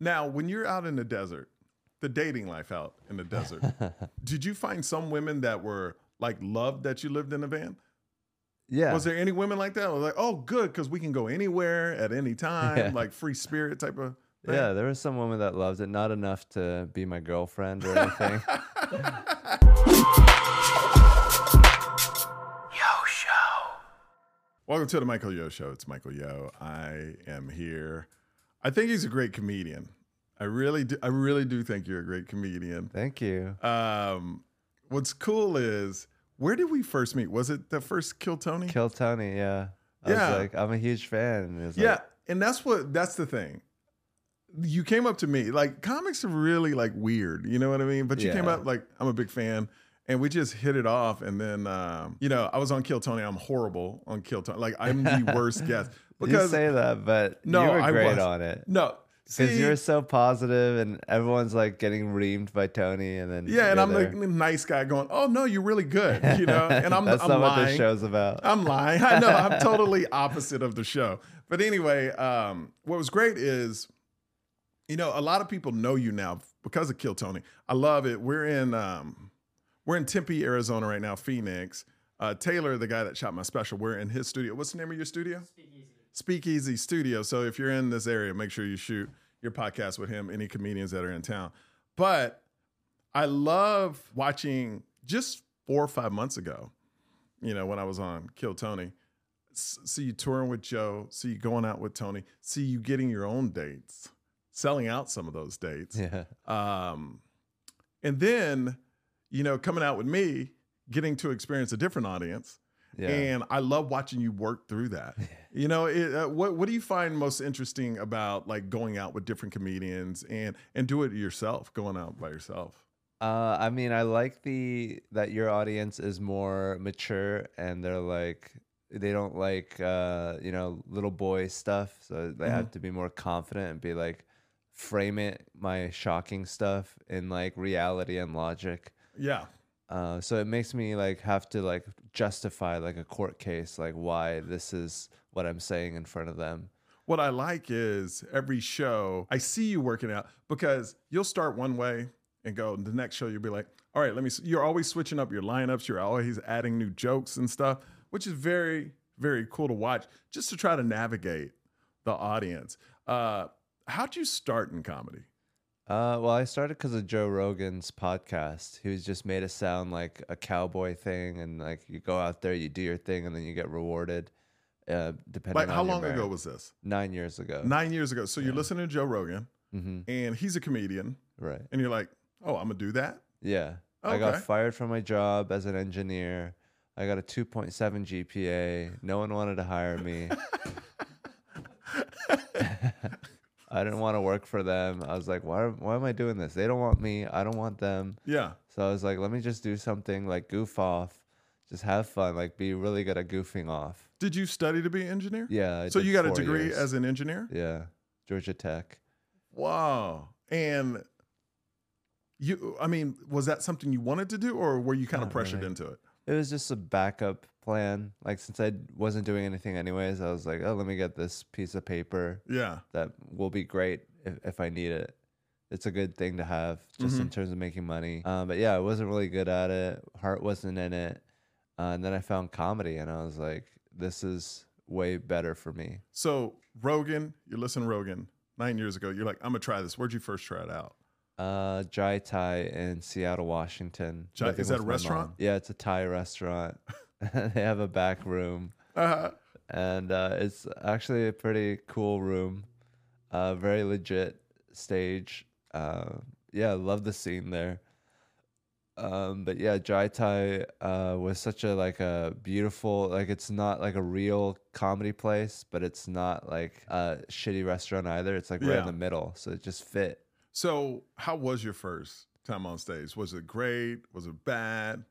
Now, when you're out in the desert, the dating life out in the desert, did you find some women that were like loved that you lived in a van? Yeah. Was there any women like that? Was like, oh, good, because we can go anywhere at any time, Yeah. like free spirit type of. Thing? yeah, there was some woman that loved it, not enough to be my girlfriend or anything. Yo Show. Welcome to the Michael Yo Show. It's Michael Yo. I am here. I think he's a great comedian. I really do. I really do think you're a great comedian. Thank you. Um, what's cool is where did we first meet? Was it the first Kill Tony? Kill Tony, yeah. I Yeah. was like, I'm a huge fan. And it was yeah, like, and that's what that's the thing. You came up to me like comics are really like weird, you know what I mean? But you came up like I'm a big fan, and we just hit it off. And then um, you know I was on Kill Tony. I'm horrible on Kill Tony. Like I'm the worst guest you because say that, but No, you were I great was. on it. no, Because you're so positive and everyone's like getting reamed by Tony and then yeah, and I'm there. the nice guy going, oh no, you're really good, you know, and I'm That's I'm not what lying. this show's about. I'm lying. I know. I'm totally opposite of the show. But anyway, um, what was great is, you know, a lot of people know you now because of Kill Tony. I love it. We're in um, we're in Tempe, Arizona right now, Phoenix. Uh, Taylor, the guy that shot my special, we're in his studio. What's the name of your studio? Speakeasy Studio. So if you're in this area, make sure you shoot your podcast with him, any comedians that are in town. But I love watching just four or five months ago, you know, when I was on Kill Tony, see you touring with Joe, see you going out with Tony, see you getting your own dates, selling out some of those dates. Yeah. Um, and then, you know, coming out with me, getting to experience a different audience. Yeah. And I love watching you work through that. You know, it, uh, what what do you find most interesting about like going out with different comedians and and do it yourself, going out by yourself? Uh, I mean, I like the that your audience is more mature and they're like they don't like uh, you know little boy stuff, so they Mm-hmm. have to be more confident and be like frame it my shocking stuff in like reality and logic. Yeah, Uh, so it makes me like have to like justify like a court case, like why this is what I'm saying in front of them. what I like is every show I see you working out because you'll start one way and go the next show you'll be like, all right, let me. s-" You're always switching up your lineups. You're always adding new jokes and stuff, which is very very cool to watch. Just to try to navigate the audience. Uh, how'd you start in comedy? Uh, well, I started because of Joe Rogan's podcast. He was just made it sound like a cowboy thing, and like you go out there, you do your thing, and then you get rewarded. Uh, depending Like how long ago was this? Nine years ago. Nine years ago. So you're listening to Joe Rogan, hmm and he's a comedian, Right. and you're like, oh, I'm gonna do that. Yeah. I got fired from my job as an engineer. I got a 2.7 GPA. No one wanted to hire me. I didn't want to work for them. I was like, why, why am I doing this? They don't want me. I don't want them. Yeah. So I was like, let me just do something like goof off, just have fun, like be really good at goofing off. Did you study to be an engineer? Yeah. I so you got a degree years. as an engineer? yeah, Georgia Tech. Wow. And you, I mean, was that something you wanted to do, or were you kind of oh, pressured really. into it? It was just a backup plan. Like since I wasn't doing anything anyways, I was like, oh, let me get this piece of paper Yeah. that will be great if, if I need it. It's a good thing to have just Mm-hmm. in terms of making money. Um, but yeah, I wasn't really good at it. Heart wasn't in it. Uh, and then I found comedy and I was like, this is way better for me. So Rogan, you listen Rogan nine years ago. You're like, I'm gonna try this. Where'd you first try it out? Uh, Jai Thai in Seattle, Washington. Jai- is that a restaurant? mom. Yeah, it's a Thai restaurant. they have a back room, Uh, and uh, it's actually a pretty cool room. Uh, very legit stage. Uh, yeah, love the scene there. Um, but yeah, Jai Thai uh, was such a like a beautiful like it's not like a real comedy place, but it's not like a shitty restaurant either. It's like right in the middle, so it just fit. So how was your first time on stage? Was it great? Was it bad?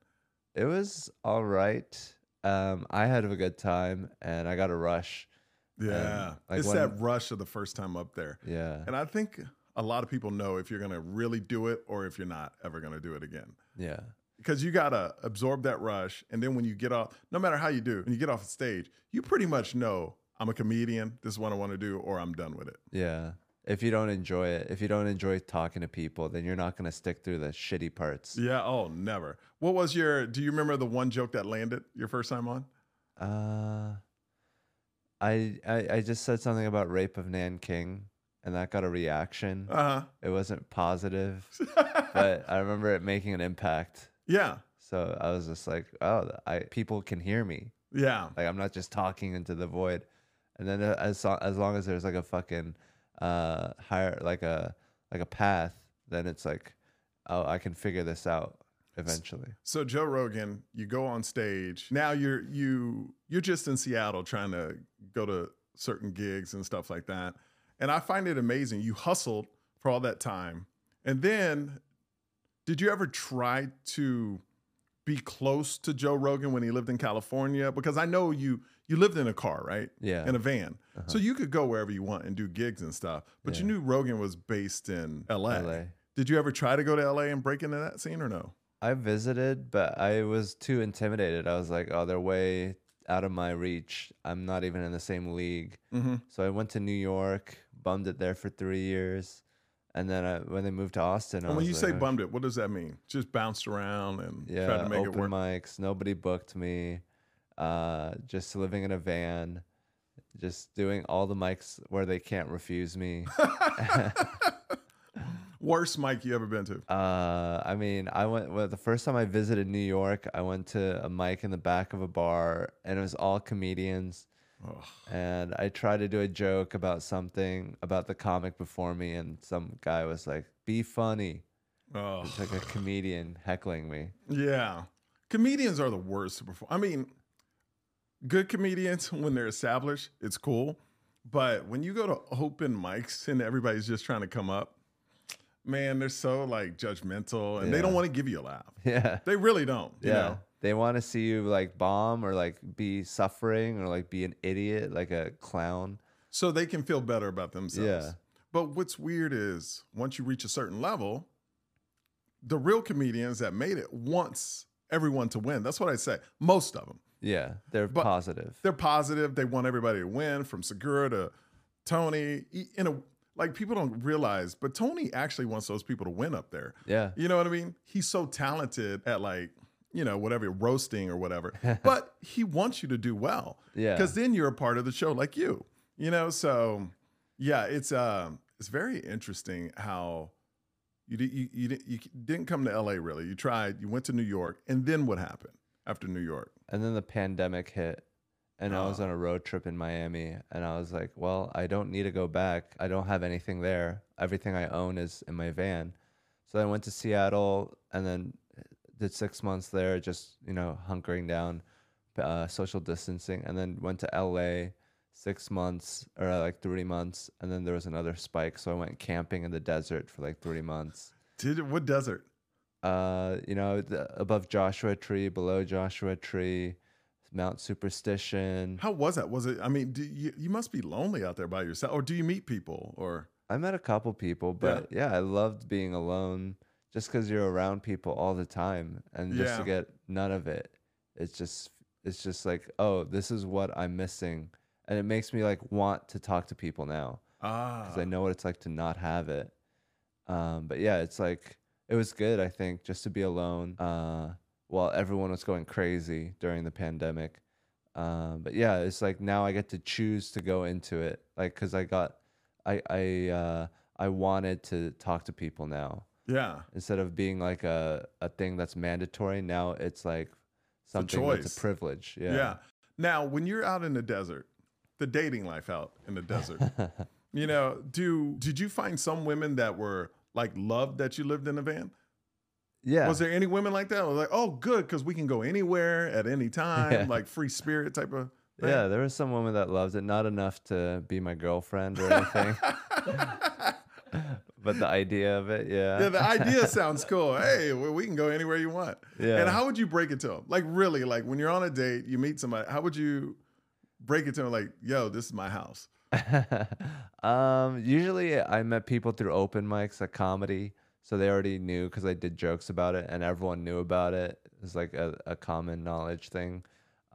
It was all right. Um, I had a good time, and I got a rush. Yeah. like it's when- that rush of the first time up there. Yeah, And I think a lot of people know if you're gonna really do it or if you're not ever gonna do it again. yeah, because you gotta absorb that rush, and then when you get off, no matter how you do, when you get off the stage, you pretty much know I'm a comedian. This is what I want to do, or I'm done with it. yeah. If you don't enjoy it, if you don't enjoy talking to people, then you're not gonna stick through the shitty parts. Yeah. Oh, never. What was your? Do you remember the one joke that landed your first time on? Uh, I, I I just said something about rape of Nanking, and that got a reaction. Uh huh. It wasn't positive, but I remember it making an impact. yeah. So I was just like, oh, I people can hear me. Yeah. Like I'm not just talking into the void. And then uh, as as long as there's like a fucking uh higher like a like a path, then it's like, oh, I can figure this out eventually. So Joe Rogan, you go on stage. Now you're you you're just in Seattle trying to go to certain gigs and stuff like that. And I find it amazing. You hustled for all that time. And then did you ever try to be close to Joe Rogan when he lived in California? Because I know you you lived in a car, right? Yeah. In a van. So you could go wherever you want and do gigs and stuff. But you knew Rogan was based in LA. LA. Did you ever try to go to LA and break into that scene or no? I visited, but I was too intimidated. I was like, oh, they're way out of my reach. I'm not even in the same league. Mm-hmm. So I went to New York, bummed it there for three years. And then I, when they moved to Austin, I And when you like, say "Oh, bummed it, what does that mean? Just bounced around and yeah, tried to make it open work. mics, nobody booked me. Uh, just living in a van, just doing all the mics where they can't refuse me. Worst mic you ever been to? Uh, I mean, I went well, the first time I visited New York. I went to a mic in the back of a bar, and it was all comedians. Ugh. And I tried to do a joke about something about the comic before me, and some guy was like, "Be funny." Ugh. It's like a comedian heckling me. Yeah. Comedians are the worst to perform. I mean, good comedians, when they're established, it's cool. But when you go to open mics and everybody's just trying to come up, man, they're so like judgmental and they don't want to give you a laugh. Yeah, They really don't. You yeah. know? They want to see you like bomb or like be suffering or like be an idiot, like a clown. So they can feel better about themselves. Yeah. But what's weird is once you reach a certain level, the real comedians that made it wants everyone to win. That's what I say. Most of them. Yeah, they're But- positive. They're positive. They want everybody to win from Segura to Tony. In a like people don't realize, but Tony actually wants those people to win up there. Yeah, You know what I mean? He's so talented at like, you know, whatever, roasting or whatever. but he wants you to do well. Yeah. Because then you're a part of the show like you. You know, so yeah, it's um it's very interesting how you you, you, you didn't come to LA really. You tried, you went to New York, and then what happened after New York? and then the pandemic hit, and I was Oh. on a road trip in Miami, and I was like, well, I don't need to go back. I don't have anything there. Everything I own is in my van. So I went to Seattle, and then did six months there, just you know, hunkering down, uh, social distancing, and then went to LA. Six months or uh, like three months, and then there was another spike. So I went camping in the desert for like three months. Did what desert? uh, you know, the, above Joshua Tree, below Joshua Tree, Mount Superstition. How was that? Was it? I mean, do you, you must be lonely out there by yourself, or do you meet people? Or I met a couple people, but yeah, I loved being alone just because you're around people all the time and just Yeah. to get none of it. It's just, it's just like, oh, this is what I'm missing. And it makes me like want to talk to people now ah, because I know what it's like to not have it. Um, but yeah, it's like it was good. I think just to be alone uh, while everyone was going crazy during the pandemic. Um, but yeah, it's like now I get to choose to go into it, like because I got, I I uh, I wanted to talk to people now yeah, instead of being like a a thing that's mandatory. Now it's like something that's choice. a privilege. yeah, Yeah. Now, when you're out in the desert, the dating life out in the desert, you know, do did you find some women that were like loved that you lived in a van? Yeah. Was there any women like that? Was like, oh, good, because we can go anywhere at any time, Yeah. like free spirit type of. Thing? Yeah, there was some woman that loves it, not enough to be my girlfriend or anything. but the idea of it, yeah. Yeah, the idea sounds cool. Hey, well, we can go anywhere you want. Yeah. And how would you break it to them? Like, really, like when you're on a date, you meet somebody, how would you break it to them? Like, yo, this is my house. um, usually I met people through open mics at comedy, so they already knew because I did jokes about it, and everyone knew about it. It's like a, a common knowledge thing.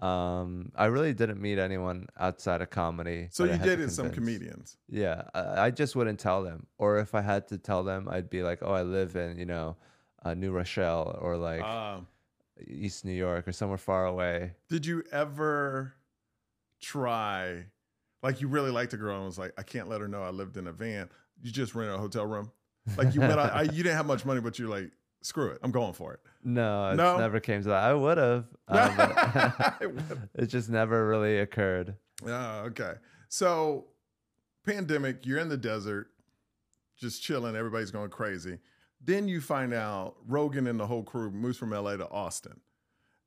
Um, I really didn't meet anyone outside of comedy. So you dated some comedians. Yeah, I, I just wouldn't tell them. Or if I had to tell them, I'd be like, "Oh, I live in you know, uh, New Rochelle or like Um, East New York or somewhere far away." did you ever try, like you really liked a girl and was like, I can't let her know I lived in a van. You just rent a hotel room. Like you went, I, you didn't have much money, but you're like, screw it, I'm going for it. No, it No? never came to that. I would have. Um, It just never really occurred. Oh, okay. So, pandemic, you're in the desert, just chilling. Everybody's going crazy. Then you find out Rogan and the whole crew moves from LA to Austin,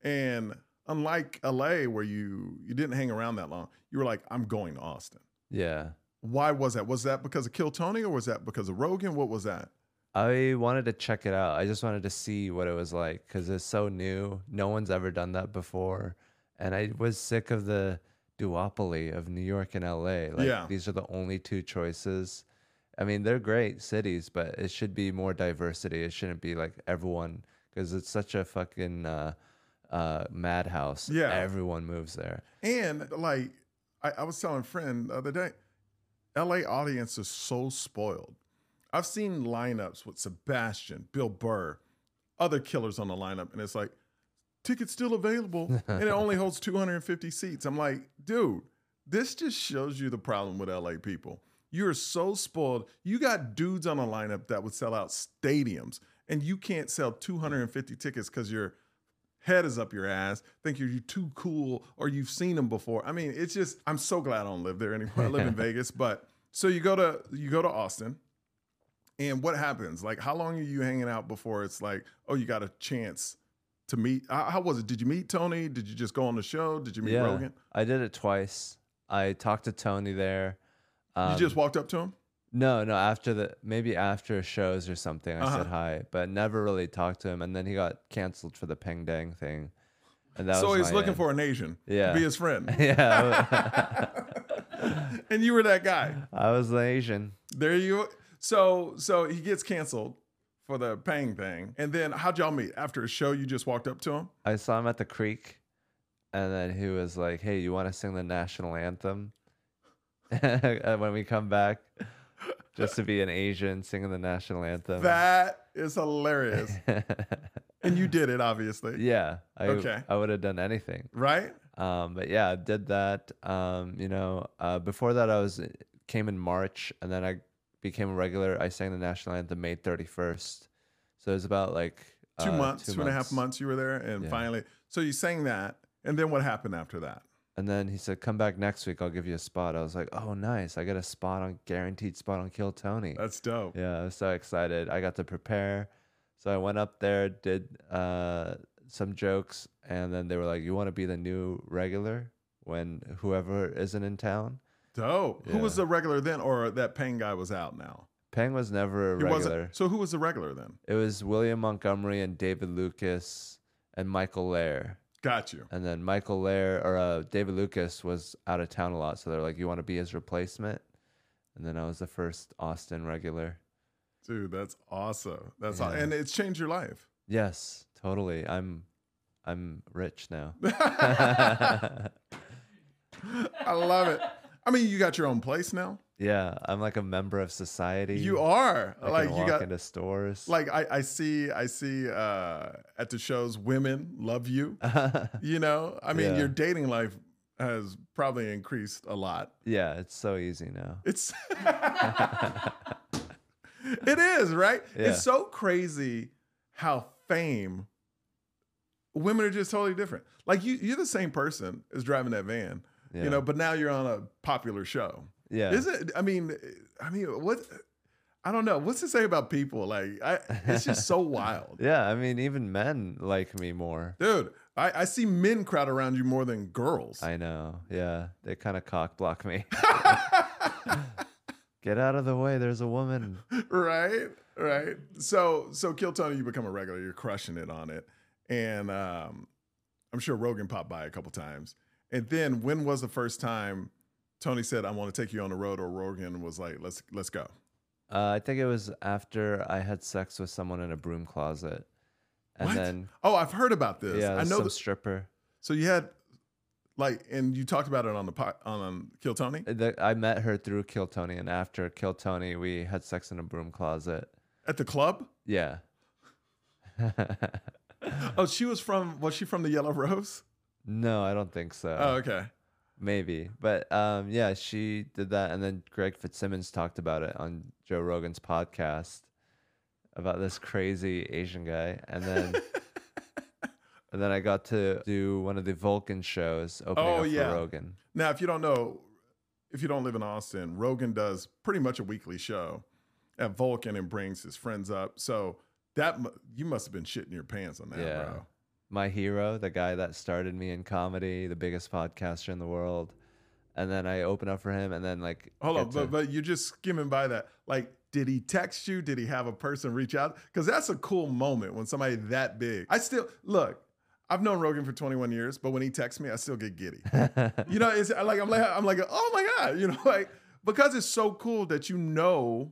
and unlike LA, where you you didn't hang around that long, you were like, I'm going to Austin. Yeah. Why was that? Was that because of Kill Tony, or was that because of Rogan? What was that? I wanted to check it out. I just wanted to see what it was like because it's so new. No one's ever done that before. And I was sick of the duopoly of New York and LA. Like, Yeah. these are the only two choices. I mean, they're great cities, but it should be more diversity. It shouldn't be like everyone because it's such a fucking uh, uh, madhouse. Yeah. Everyone moves there. And like I, I was telling a friend the other day, LA audience is so spoiled. I've seen lineups with Sebastian, Bill Burr, other killers on the lineup, and it's like, tickets still available, and it only holds 250 seats. I'm like, dude, this just shows you the problem with LA people. You're so spoiled. You got dudes on a lineup that would sell out stadiums, and you can't sell 250 tickets because your head is up your ass, think you're too cool, or you've seen them before. I mean, it's just I'm so glad I don't live there anymore. I live in Vegas, but so you go to you go to Austin, and what happens? Like, how long are you hanging out before it's like, oh, you got a chance to meet? How, how was it? Did you meet Tony? Did you just go on the show? Did you meet Rogan? I did it twice. I talked to Tony there. Um, you just walked up to him. No, no. After the maybe after shows or something, I Uh-huh. said hi, but never really talked to him. And then he got canceled for the Peng Dang thing, and that So he's looking end. for an Asian Yeah. to be his friend, yeah. and you were that guy. I was the Asian. There you. So so he gets canceled for the Pang thing, and then how'd y'all meet? After a show, you just walked up to him. I saw him at the creek, and then he was like, "Hey, you want to sing the national anthem?" and when we come back, just to be an Asian singing the national anthem. That is hilarious. and you did it, obviously. yeah. I, Okay. I would have done anything. Right? Um, but yeah, I did that. Um, you know, uh, before that, I was came in March, and then I became a regular. I sang the national anthem May thirty first, so it was about like Two uh, months, two and a half months you were there. And Yeah. finally, so you sang that. And then what happened after that? And then he said, "Come back next week. I'll give you a spot." I was like, "Oh, nice! I got a spot on guaranteed spot on Kill Tony." That's dope. Yeah, I was so excited. I got to prepare. So I went up there, did uh, some jokes, and then they were like, "You want to be the new regular when whoever isn't in town?" Dope. Who was the regular then? Or that Pang guy was out now? Peng was never a He regular. wasn't. So who was the regular then? It was William Montgomery and David Lucas and Michael Lair. Got you. And then Michael Lair or uh, David Lucas was out of town a lot, so they're like, "You want to be his replacement?" And then I was the first Austin regular. Dude, that's awesome. That's Yeah. and it's changed your life. Yes, totally. I'm I'm rich now. I love it. I mean, you got your own place now. yeah, I'm like a member of society. You are I like you walk got into stores. like I, I see I see uh at the shows women love you. You know, I mean, Yeah. your dating life has probably increased a lot. yeah, it's so easy now. It's it is right. Yeah. It's so crazy how fame women are just totally different. Like you, you're the same person as driving that van, Yeah. you know, but now you're on a popular show. yeah. Is it? I mean, I mean, what? I don't know. What's to say about people? Like, I, it's just so wild, Yeah, I mean, even men like me more. dude. I, I see men crowd around you more than girls. I know. Yeah, they kind of cock block me. Get out of the way. There's a woman. right, right. So, so Kill Tony, you become a regular. You're crushing it on it, and um, I'm sure Rogan popped by a couple times. And then, when was the first time Tony said, "I want to take you on the road," or Rogan was like, "Let's let's go"? Uh, I think it was after I had sex with someone in a broom closet, and What? then Oh, I've heard about this. yeah, I know. That, stripper. so you had Like, and you talked about it on the po- on, on Kill Tony. The, I met her through Kill Tony, and after Kill Tony, we had sex in a broom closet. At the club? Yeah. Oh, she was from was she from the Yellow Rose? No, I don't think so. Oh, okay. Maybe, but um, yeah, she did that, and then Greg Fitzsimmons talked about it on Joe Rogan's podcast about this crazy Asian guy, and then and then I got to do one of the Vulcan shows opening Oh, up yeah. for Rogan. Now, if you don't know, if you don't live in Austin, Rogan does pretty much a weekly show at Vulcan and brings his friends up. So that you must have been shitting your pants on that, Yeah. bro. My hero, the guy that started me in comedy, the biggest podcaster in the world, and then I open up for him, and then like Hold on, to- but, but you're just skimming by that. Like, did he text you? Did he have a person reach out? Because that's a cool moment when somebody that big. I still look. I've known Rogan for 21 years, but when he texts me, I still get giddy. you know, it's like I'm like I'm like, oh my god, you know, like because it's so cool that you know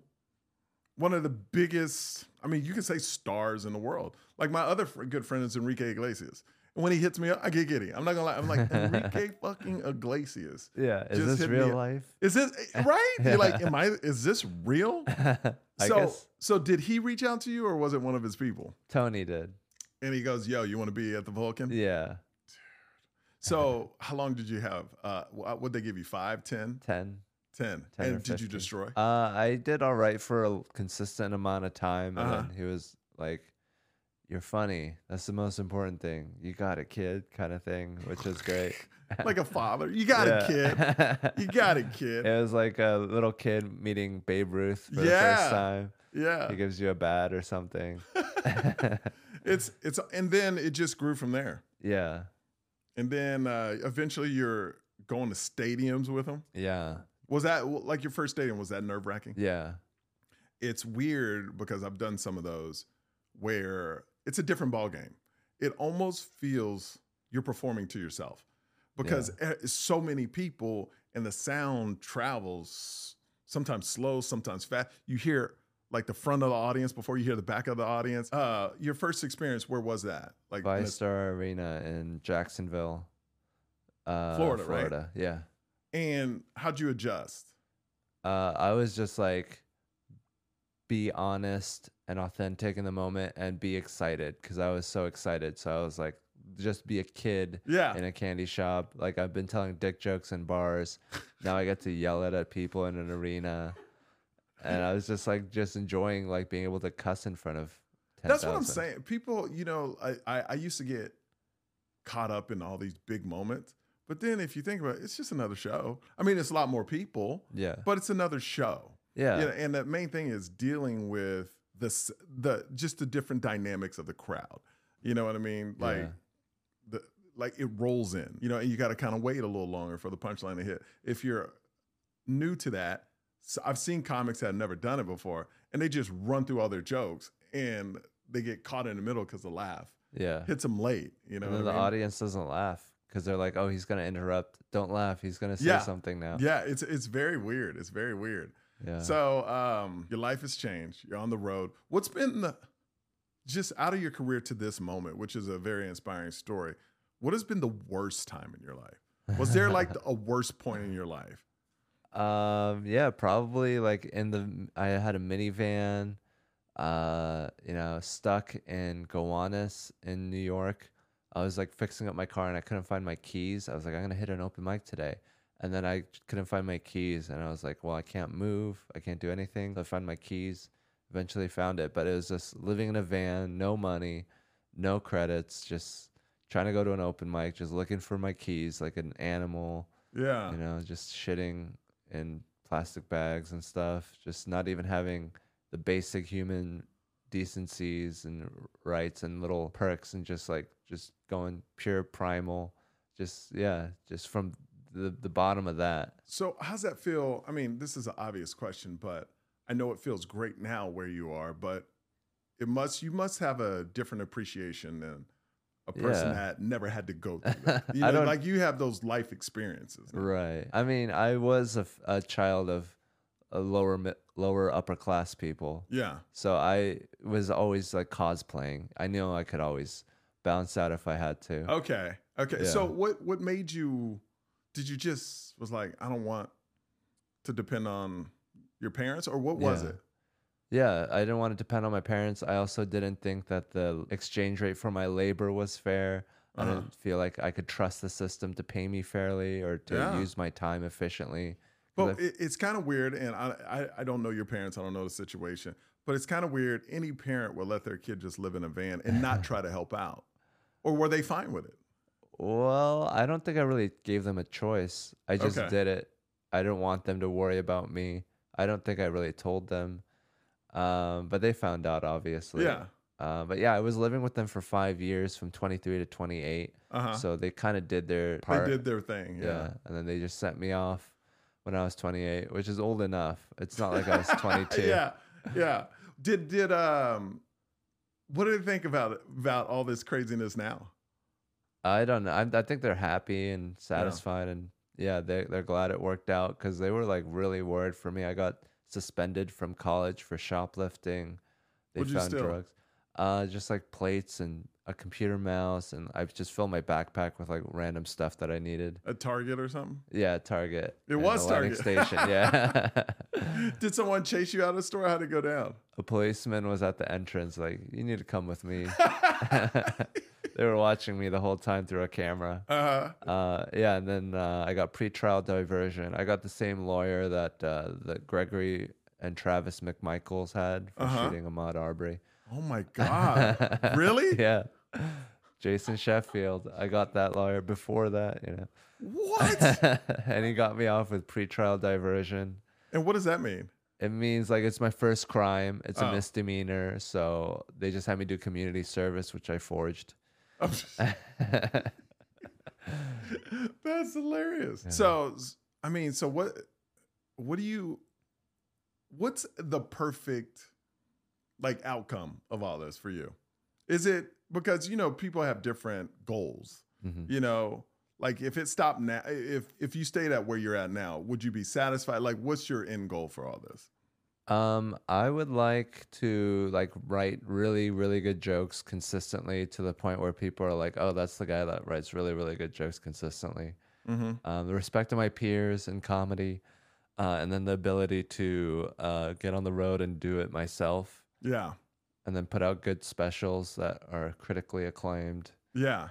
one of the biggest. I mean, you can say stars in the world. Like my other fr- good friend is Enrique Iglesias, and when he hits me up, I get giddy. I'm not gonna lie. I'm like Enrique fucking Iglesias. yeah, is just this real life? Is this right? You're like, am I? Is this real? So, guess so did he reach out to you, or was it one of his people? Tony did. And he goes, "Yo, you want to be at the Vulcan?" Yeah, So, how long did you have? Uh, what they give you? Five, ten, ten. Ten? 10 or and did you destroy? Uh, I did all right for a consistent amount of time, and Uh-huh. then he was like, "You're funny. That's the most important thing. You got a kid," kind of thing, which is great. like a father. You got it, kid. kid. You got a kid. It was like a little kid meeting Babe Ruth for the first time. Yeah. He gives you a bat or something. It's it's and then it just grew from there. yeah, And then uh, eventually you're going to stadiums with him. yeah, Was that like your first stadium? Was that nerve wracking? yeah, It's weird because I've done some of those where it's a different ball game. It almost feels you're performing to yourself because e- so many people and the sound travels sometimes slow, sometimes fast. You hear like the front of the audience before you hear the back of the audience. Uh, your first experience, where was that? Like VyStar Arena in Jacksonville, uh, Florida, right? Florida. Yeah. And how'd you adjust? Uh, I was just like, be honest and authentic in the moment and be excited because I was so excited. So I was like, just be a kid Yeah. in a candy shop. Like I've been telling dick jokes in bars. now I get to yell it at people in an arena. And I was just like, just enjoying like being able to cuss in front of 10,000. That's what I'm saying. People, you know, I, I, I used to get caught up in all these big moments. But then if you think about it, it's just another show. I mean, it's a lot more people, Yeah. but it's another show. Yeah. You know, and the main thing is dealing with this the just the different dynamics of the crowd. You know what I mean? Like Yeah. the like it rolls in, you know, and you got to kind of wait a little longer for the punchline to hit. If you're new to that, so I've seen comics that have never done it before, and they just run through all their jokes, and they get caught in the middle because the laugh Yeah. hits them late. You know, and then what the mean? audience doesn't laugh because they're like, oh, he's going to interrupt. Don't laugh. He's going to say Yeah. something now. Yeah, it's it's very weird. It's very weird. Yeah. So um, your life has changed. You're on the road. What's been the just out of your career to this moment, which is a very inspiring story? What has been the worst time in your life? Was there like a worst point in your life? Um, yeah, probably like in the I had a minivan, uh, you know, stuck in Gowanus in New York. I was like fixing up my car and I couldn't find my keys. I was like, I'm gonna hit an open mic today. And then I couldn't find my keys and I was like, well, I can't move. I can't do anything. So I found my keys. Eventually found it, but it was just living in a van, no money, no credits, just trying to go to an open mic, just looking for my keys like an animal Yeah. you know, just shitting in plastic bags and stuff, just not even having the basic human decencies and rights and little perks and just like just going pure primal. Just yeah, just from the the bottom of that. So how's that feel? I mean, this is an obvious question, but I know it feels great now where you are, but it must you must have a different appreciation than a person Yeah. that never had to go through that. You I know, don't- like you have those life experiences. Right. I mean, I was a, a child of a lower lower upper class people. Yeah. So I was always like cosplaying. I knew I could always bounce out if I had to. Okay. Okay. Yeah. So what what made you? Did you just was like I don't want to depend on your parents, or what was Yeah. it? Yeah, I didn't want to depend on my parents. I also didn't think that the exchange rate for my labor was fair. I Uh-huh. didn't feel like I could trust the system to pay me fairly or to Yeah. use my time efficiently. Well, I- it, it's kind of weird, and I, I I don't know your parents. I don't know the situation, but it's kind of weird. Any parent will let their kid just live in a van and not try to help out, or were they fine with it? well, I don't think I really gave them a choice. I just Okay. did it. I didn't want them to worry about me. I don't think I really told them. Um, but they found out obviously. Yeah. Uh, but yeah, I was living with them for five years from 23 to 28. Uh huh. So they kind of did their part. They did their thing. yeah. Yeah. And then they just sent me off when I was 28, which is old enough. It's not like I was 22. yeah. Yeah. Did did um, what do they think about about all this craziness now? I don't know. I, I think they're happy and satisfied, and yeah, they they're glad it worked out because they were like really worried for me. I got suspended from college for shoplifting. They you found drugs, uh, just like plates and a computer mouse, and I've just filled my backpack with like random stuff that I needed. A Target or something? Yeah, Target. It was Target. Station. Yeah. Did someone chase you out of the store? How'd it go down? a policeman was at the entrance, like, you need to come with me. they were watching me the whole time through a camera. Uh-huh. Uh, yeah, and then uh, I got pretrial diversion. I got the same lawyer that uh, that Gregory and Travis McMichaels had for Uh-huh. shooting Ahmaud Arbery. Oh my God. really? yeah. Jason Sheffield. I got that lawyer before that, you know. What? and he got me off with pretrial diversion. and what does that mean? It means like it's my first crime. It's a Oh. misdemeanor, so they just had me do community service, which I forged. Oh. That's hilarious. So, I mean, so what? What do you? What's the perfect like outcome of all this for you? Is it because you know people have different goals? Mhm. You know, like if it stopped now, if if you stayed at where you're at now, would you be satisfied? Like, what's your end goal for all this? Um, I would like to like write really, really good jokes consistently to the point where people are like, "Oh, that's the guy that writes really, really good jokes consistently." Mm-hmm. Um, the respect of my peers in comedy, uh, and then the ability to uh, get on the road and do it myself, Yeah, and then put out good specials that are critically acclaimed. yeah.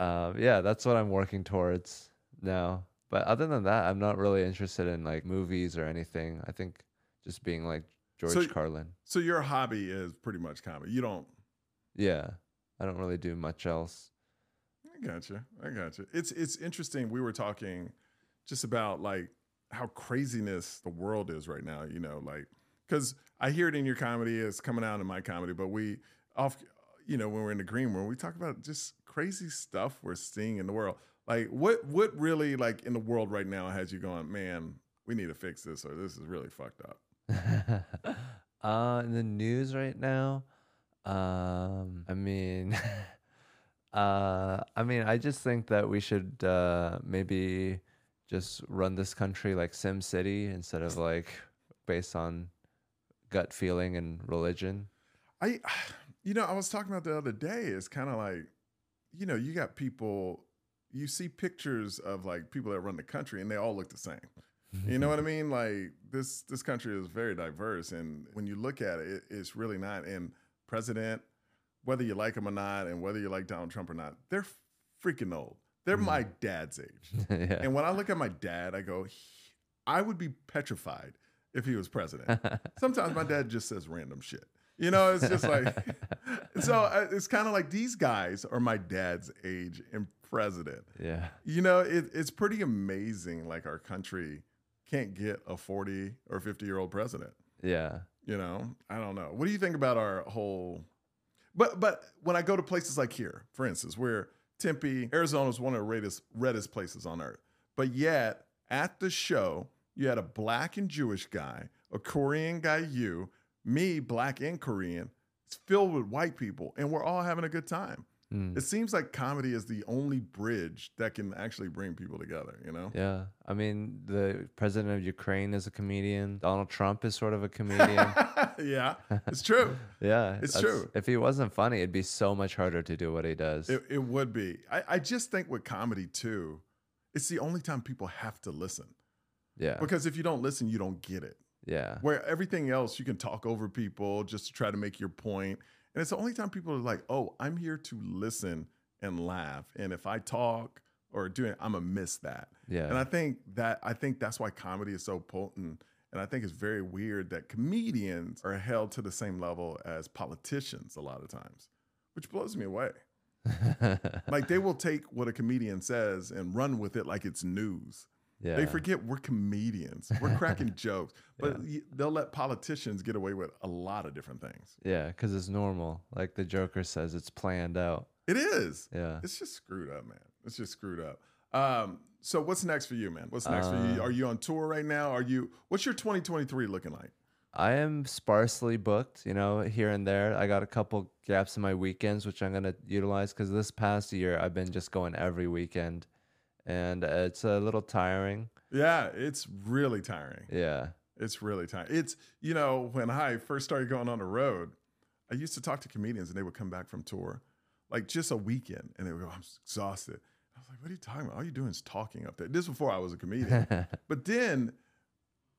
Uh, yeah, that's what I'm working towards now. But other than that, I'm not really interested in like movies or anything. I think just being like George So- Carlin. So your hobby is pretty much comedy. You don't. Yeah, I don't really do much else. I got you. I got you. It's it's interesting. We were talking just about like how craziness the world is right now. You know, like because I hear it in your comedy, it's coming out in my comedy, but we off, you know, when we're in the green room, we talk about just crazy stuff we're seeing in the world. Like what what really like in the world right now has you going, man? We need to fix this, or this is really fucked up. uh, in the news right now, um, I mean, uh, I mean, I just think that we should uh, maybe just run this country like Sim City instead of like based on gut feeling and religion. I, you know, I was talking about the other day. It's kind of like, you know, you got people, you see pictures of like people that run the country, and they all look the same. You know what I mean? Like this, this country is very diverse, and when you look at it, it it's really not. And president, whether you like him or not, and whether you like Donald Trump or not, they're freaking old. They're my mm-hmm. dad's age. yeah. And when I look at my dad, I go, "He- I would be petrified if he was president. Sometimes my dad just says random shit. You know, it's just like, so uh, it's kind of like these guys are my dad's age and president. yeah. You know, it, it's pretty amazing. Like our country can't get a 40 or 50 year old president. Yeah. You know, I don't know. What do you think about our whole? But but when I go to places like here, for instance, where Tempe, Arizona is one of the reddest, reddest places on earth, but yet at the show you had a black and Jewish guy, a Korean guy, you, me, black and Korean. It's filled with white people, and we're all having a good time. Mm. It seems like comedy is the only bridge that can actually bring people together, you know? Yeah. I mean, the president of Ukraine is a comedian. Donald Trump is sort of a comedian. yeah, it's true. yeah. It's true. If he wasn't funny, it'd be so much harder to do what he does. It, it would be. I, I just think with comedy too, it's the only time people have to listen. Yeah. Because if you don't listen, you don't get it. Yeah. Where everything else, you can talk over people just to try to make your point. And it's the only time people are like, oh, I'm here to listen and laugh. And if I talk or do it, I'm to miss that. Yeah. And I think that I think that's why comedy is so potent. And I think it's very weird that comedians are held to the same level as politicians a lot of times, which blows me away. Like they will take what a comedian says and run with it like it's news. Yeah. They forget we're comedians. We're cracking jokes, but y they'll let politicians get away with a lot of different things. Yeah, because it's normal. Like the Joker says, it's planned out. It is. Yeah. It's just screwed up, man. It's just screwed up. Um, so what's next for you, man? What's next for you? Uh, Are you on tour right now? Are you? What's your 2023 looking like? I am sparsely booked, you know, here and there. I got a couple gaps in my weekends, which I'm going to utilize because this past year I've been just going every weekend and it's a little tiring. Yeah, it's really tiring. Yeah. It's really tiring. It's you know when I first started going on the road, I used to talk to comedians and they would come back from tour, like just a weekend, and they would go, "I'm exhausted." I was like, "What are you talking about? All you're doing is talking up there." This before I was a comedian, but then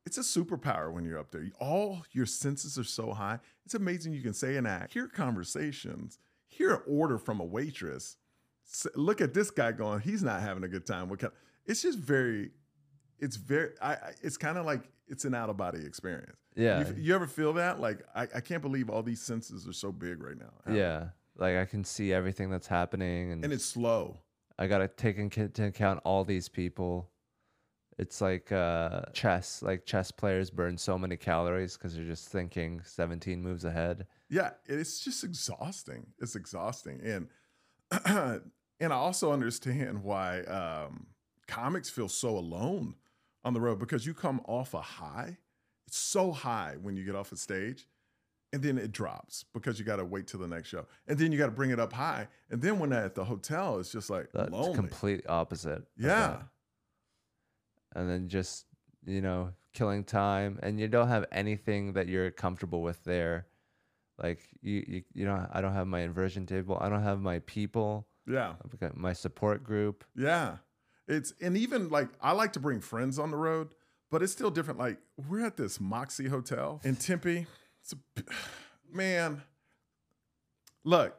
it's a superpower when you're up there. All your senses are so high. It's amazing you can say an act, hear conversations, hear an order from a waitress. Look at this guy going, he's not having a good time. What kind? It's just very, it's very. I. I it's kind of like it's an out of body experience. Yeah. You, you ever feel that? Like I, I can't believe all these senses are so big right now. Yeah. Like I can see everything that's happening and, and it's slow. I got to take into account all these people. It's like uh, chess. Like chess players burn so many calories because they're just thinking 17 moves ahead. Yeah, it's just exhausting. It's exhausting, and and I also understand why um, comics feel so alone on the road because you come off a high. It's so high when you get off a stage, and then it drops because you got to wait till the next show, and then you got to bring it up high, and then when at the hotel, it's just like That's lonely. complete opposite. Yeah. And then just, you know, killing time and you don't have anything that you're comfortable with there. Like you, you, you know, I don't have my inversion table. I don't have my people. yeah, I've got my support group. Yeah. It's and even like I like to bring friends on the road, but it's still different. Like we're at this Moxy Hotel in Tempe. It's a, man. Look,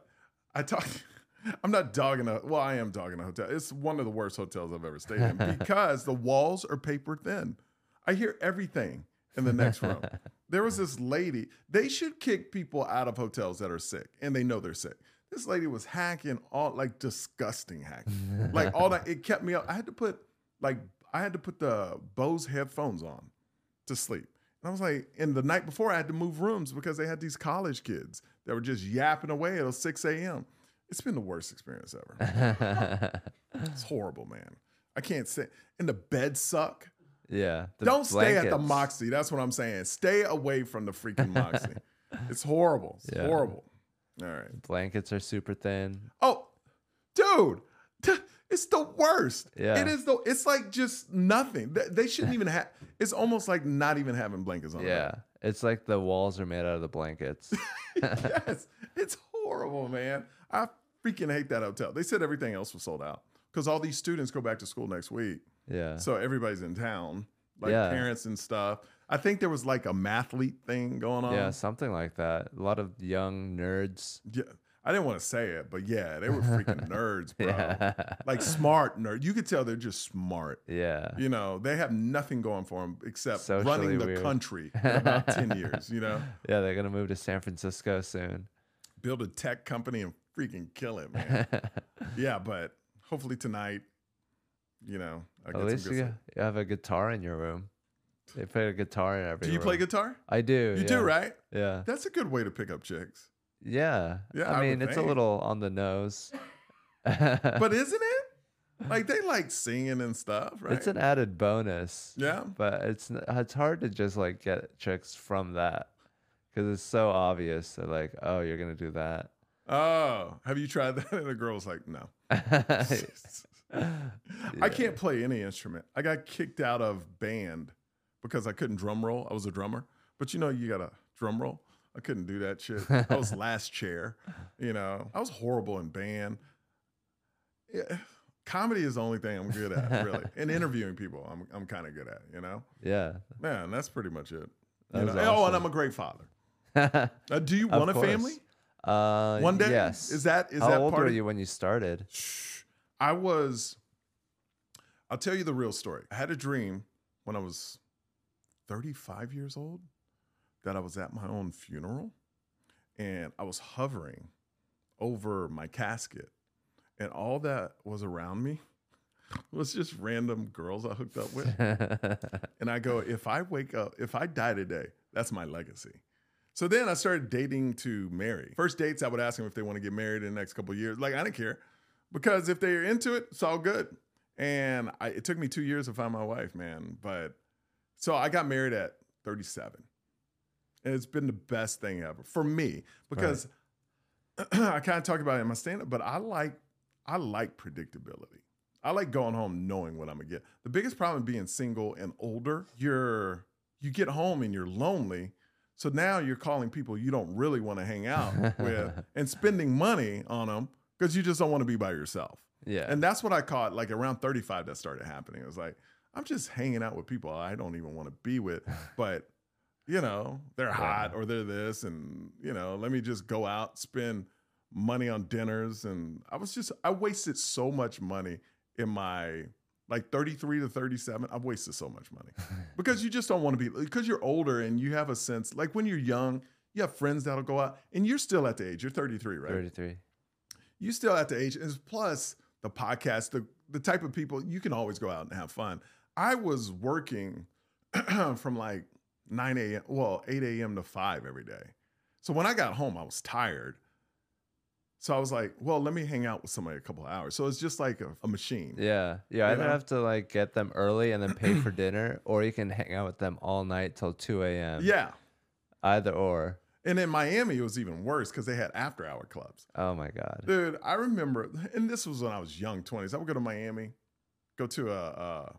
I talk. I'm not dogging a. Well, I am dogging a hotel. It's one of the worst hotels I've ever stayed in because the walls are paper thin. I hear everything in the next room. There was this lady. They should kick people out of hotels that are sick and they know they're sick. This lady was hacking all like disgusting hacking. like all that it kept me up. I had to put like I had to put the Bose headphones on to sleep. And I was like, and the night before I had to move rooms because they had these college kids that were just yapping away at 6 a.m. It's been the worst experience ever. It's horrible, man. I can't say and the beds suck. Yeah. Don't stay at the blankets. Moxy. That's what I'm saying. Stay away from the freaking Moxy. it's horrible. It's Yeah. horrible. All right. Blankets are super thin. Oh, dude, it's the worst. Yeah. It is the. It's like just nothing. They, they shouldn't even have. It's almost like not even having blankets on. Yeah. It's like the walls are made out of the blankets. yes, it's horrible, man. I freaking hate that hotel. They said everything else was sold out because all these students go back to school next week, yeah. so everybody's in town, like Yeah. parents and stuff. I think there was like a mathlete thing going on. Yeah, something like that. A lot of young nerds. Yeah. I didn't want to say it, but yeah, they were freaking nerds, bro. Yeah. Like smart nerd. You could tell they're just smart. yeah. You know, they have nothing going for them except Socially running the weird. country in about 10 years, you know? Yeah, they're gonna move to San Francisco soon. Build a tech company and freaking kill it, man. yeah, but hopefully tonight, you know, I At least you, have a guitar in your room. They play a guitar in every. Do you play guitar? I do. You yeah. do, right? Yeah. That's a good way to pick up chicks. Yeah. Yeah, I I mean, it's a little on the nose. But isn't it? Like they like singing and stuff, right? it's an added bonus. yeah. But it's it's hard to just like get chicks from that because it's so obvious. That like, oh, you're gonna do that. Oh, have you tried that? And the girl's like, no. I can't play any instrument. I got kicked out of band because I couldn't drum roll. I was a drummer, but you know, you got to drum roll. I couldn't do that shit. I was last chair. You know, I was horrible in band. Yeah, comedy is the only thing I'm good at, really. and interviewing people, I'm I'm kind of good at. You know, Yeah. man, that's pretty much it. You know? Oh, and. I'm a great father. Uh, do you want a family Uh, one day? Yes. Is that is How that old part were of you when you started? Shh. I was, I'll tell you the real story. I had a dream when I was 35 years old that I was at my own funeral and I was hovering over my casket, and all that was around me was just random girls I hooked up with. And I go, if I wake up, if I die today, that's my legacy. So then I started dating to marry. First dates, I would ask them if they want to get married in the next couple of years. Like I didn't care because if they're into it, it's all good. And I, it took me two years to find my wife, man. But so I got married at 37, and it's been the best thing ever for me because I kind of talk about it in my stand-up, but I like I like predictability. I like going home knowing what I'm gonna get. The biggest problem being single and older, you're you get home and you're lonely. So now you're calling people you don't really want to hang out with and spending money on them because you just don't want to be by yourself. yeah. And that's what I caught like around 35 that started happening. It was like, I'm just hanging out with people I don't even want to be with, but you know, they're hot or they're this and you know, let me just go out, spend money on dinners and I was just I wasted so much money in my like 33 to 37, I've wasted so much money. because you just don't want to be because you're older and you have a sense like when you're young, you have friends that'll go out and you're still at the age, you're 33, right? 33. You still at the age and plus the podcast the the type of people you can always go out and have fun i was working from like 9 a.m well 8 a.m to 5 every day so when i got home i was tired so i was like well let me hang out with somebody a couple of hours so it's just like a, a machine Yeah. Yeah. Either know? have to like get them early and then pay for dinner, or you can hang out with them all night till 2 a.m. yeah Either or. And in miami it was even worse because they had after hour clubs Oh my God. Dude, I remember, and this was when I was young, 20s. I would go to Miami, go to a, uh,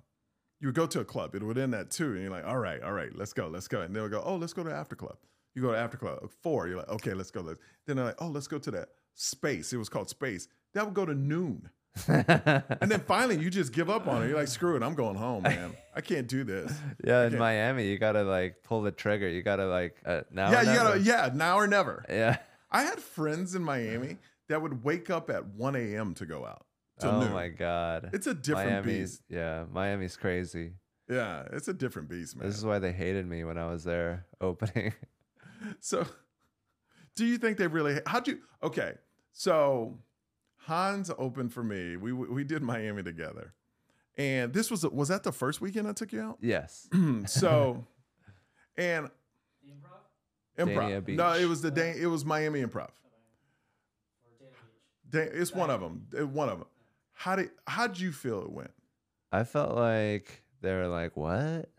you would go to a club. It would end at two, and you're like, all right, all right, let's go, let's go. And they would go, oh, let's go to after club. You go to after club. Four, you're like, okay, let's go. Let's. Then they're like, oh, let's go to that space. It was called space. That would go to noon. And then finally, you just give up on it. You're like, screw it, I'm going home, man. I can't do this. yeah. In Miami, you gotta like pull the trigger. You gotta like uh, now. yeah, you never. gotta, yeah, now or never. Yeah. I had friends in Miami that would wake up at 1 a.m. to go out. Oh noon. my God. It's a different Miami's beast. yeah. Miami's crazy. Yeah, it's a different beast, man. This is why they hated me when I was there opening. So, do you think they really? How'd you? Okay, so Hans opened for me. We we did Miami together, and this was was that the first weekend I took you out? yes. so, and improv. Dania No, it was the day. It was Miami Improv. Da- It's one of them. One of them. How did how'd you feel it went? I felt like they were like, "What?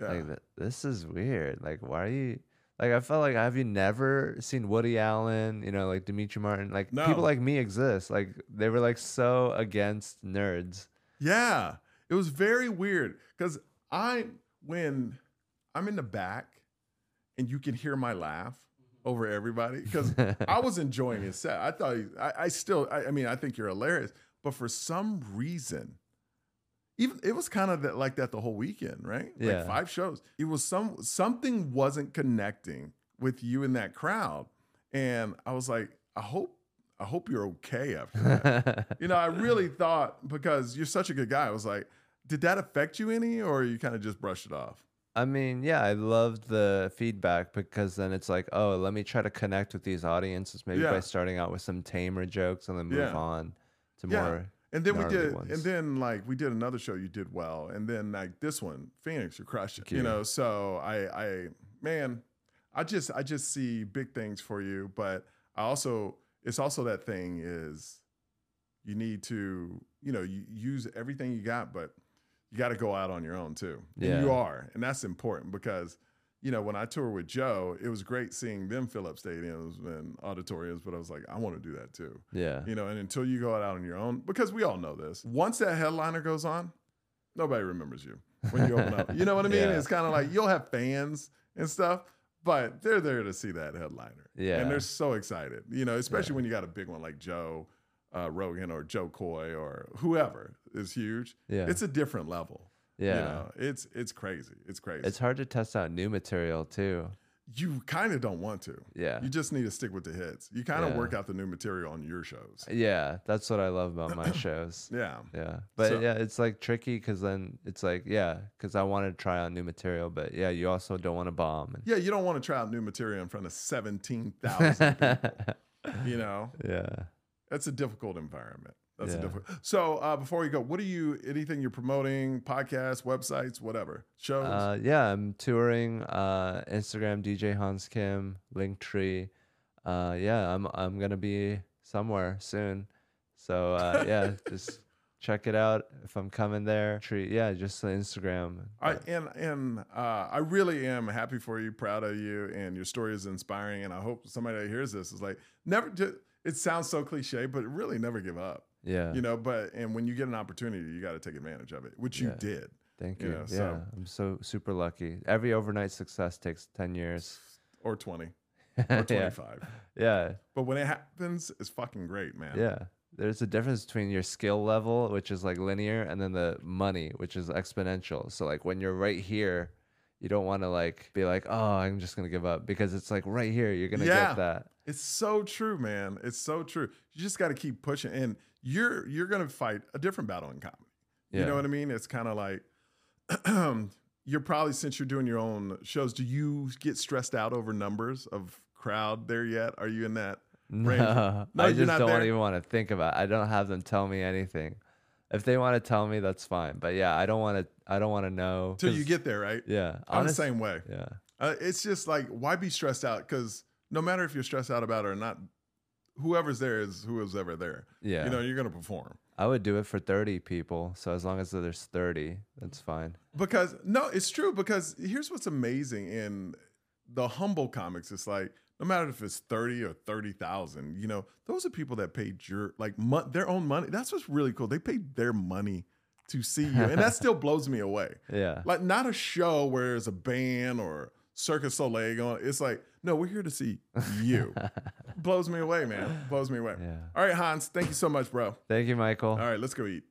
Yeah. Like this is weird. Like why are you?" Like I felt like have you never seen Woody Allen? You know, like Demetri Martin. Like No. people like me exist. Like they were like so against nerds. Yeah, it was very weird because I when I'm in the back and you can hear my laugh over everybody because I was enjoying his set. I thought he, I, I still I, I mean I think you're hilarious, but for some reason, even it was kind of that, like that the whole weekend, right? Yeah. Like five shows. It was some something wasn't connecting with you in that crowd, and I was like, I hope I hope you're okay after that. You know, I really thought because you're such a good guy, I was like, did that affect you any, or you kind of just brushed it off? I mean, yeah, I loved the feedback because then it's like, oh, let me try to connect with these audiences maybe Yeah. by starting out with some tamer jokes and then move Yeah. on to Yeah. more. And then we did, ones. and then like we did another show. You did well, and then like this one, Phoenix, you crushed it. You you. know, so I, I, man, I just, I just see big things for you, but I also, it's also that thing is, you need to, you know, you use everything you got, but you got to go out on your own too. And you are, and that's important because you know, when I tour with Joe, it was great seeing them fill up stadiums and auditoriums, but I was like, I want to do that too. Yeah. You know, and until you go out on your own, because we all know this, once that headliner goes on, nobody remembers you when you open up. You know what I mean? Yeah. It's kind of like you'll have fans and stuff, but they're there to see that headliner. Yeah. And they're so excited, you know, especially when you got a big one like Joe uh, Rogan or Jo Koy or whoever is huge. Yeah. It's a different level. Yeah. You know, it's it's crazy. It's crazy. It's hard to test out new material too. you kind of don't want to. Yeah. You just need to stick with the hits. You kind of Yeah. work out the new material on your shows. Yeah, that's what I love about my shows. Yeah. Yeah, but So- yeah, it's like tricky because then it's like yeah, because I want to try out new material, but yeah, you also don't want to bomb. And, Yeah, you don't want to try out new material in front of 17,000 people. you know, yeah. that's a difficult environment. That's a Yeah. difficult. So, uh, before we go, what are you, anything you're promoting, podcasts, websites, whatever, shows? Uh, yeah, I'm touring. Uh, Instagram DJ Hans Kim, Linktree. Uh, yeah, I'm I'm gonna be somewhere soon. So uh, yeah, just check it out if I'm coming there. Tree, yeah, just the Instagram. I, and and uh, I really am happy for you, proud of you, and your story is inspiring. And I hope somebody that hears this is like, never. Just, it sounds so cliche, but really never give up. Yeah, You know, but and when you get an opportunity, you got to take advantage of it, which you did. thank you you. know, yeah, so- I'm so super lucky. Every overnight success takes ten years. Or 20 or yeah, 25. yeah, But when it happens, it's fucking great, man. yeah. There's a difference between your skill level, which is like linear, and then the money, which is exponential. So like when you're right here, you don't want to like be like, oh, I'm just gonna give up because it's like right here, you're gonna Yeah. get that. It's so true, man. It's so true. You just got to keep pushing, and you're you're gonna fight a different battle in comedy. You know what I mean? It's kind of like you're probably since you're doing your own shows. Do you get stressed out over numbers of crowd there yet? Are you in that? range? No, No, I just don't even want to think about. It. I don't have them tell me anything. If they want to tell me, that's fine. But yeah, I don't want to. I don't want to know Till you get there, right? Yeah, I'm the same way. Yeah, Uh, it's just like why be stressed out? Because no matter if you're stressed out about it or not, whoever's there is who is ever there. yeah. You know, you're gonna perform. I would do it for thirty people. So as long as there's thirty, that's fine. Because no, it's true. Because here's what's amazing in the humble comics. It's like no matter if it's thirty or thirty thousand, you know, those are people that paid your like mon- their own money. That's what's really cool. They paid their money to see you, and that still blows me away. Yeah, Like not a show where there's a band or Circus Soleil going. It's like no, we're here to see you. blows me away, man. Blows me away. Yeah. All right, Hans. Thank you so much, bro. Thank you, Michael. All right, let's go eat.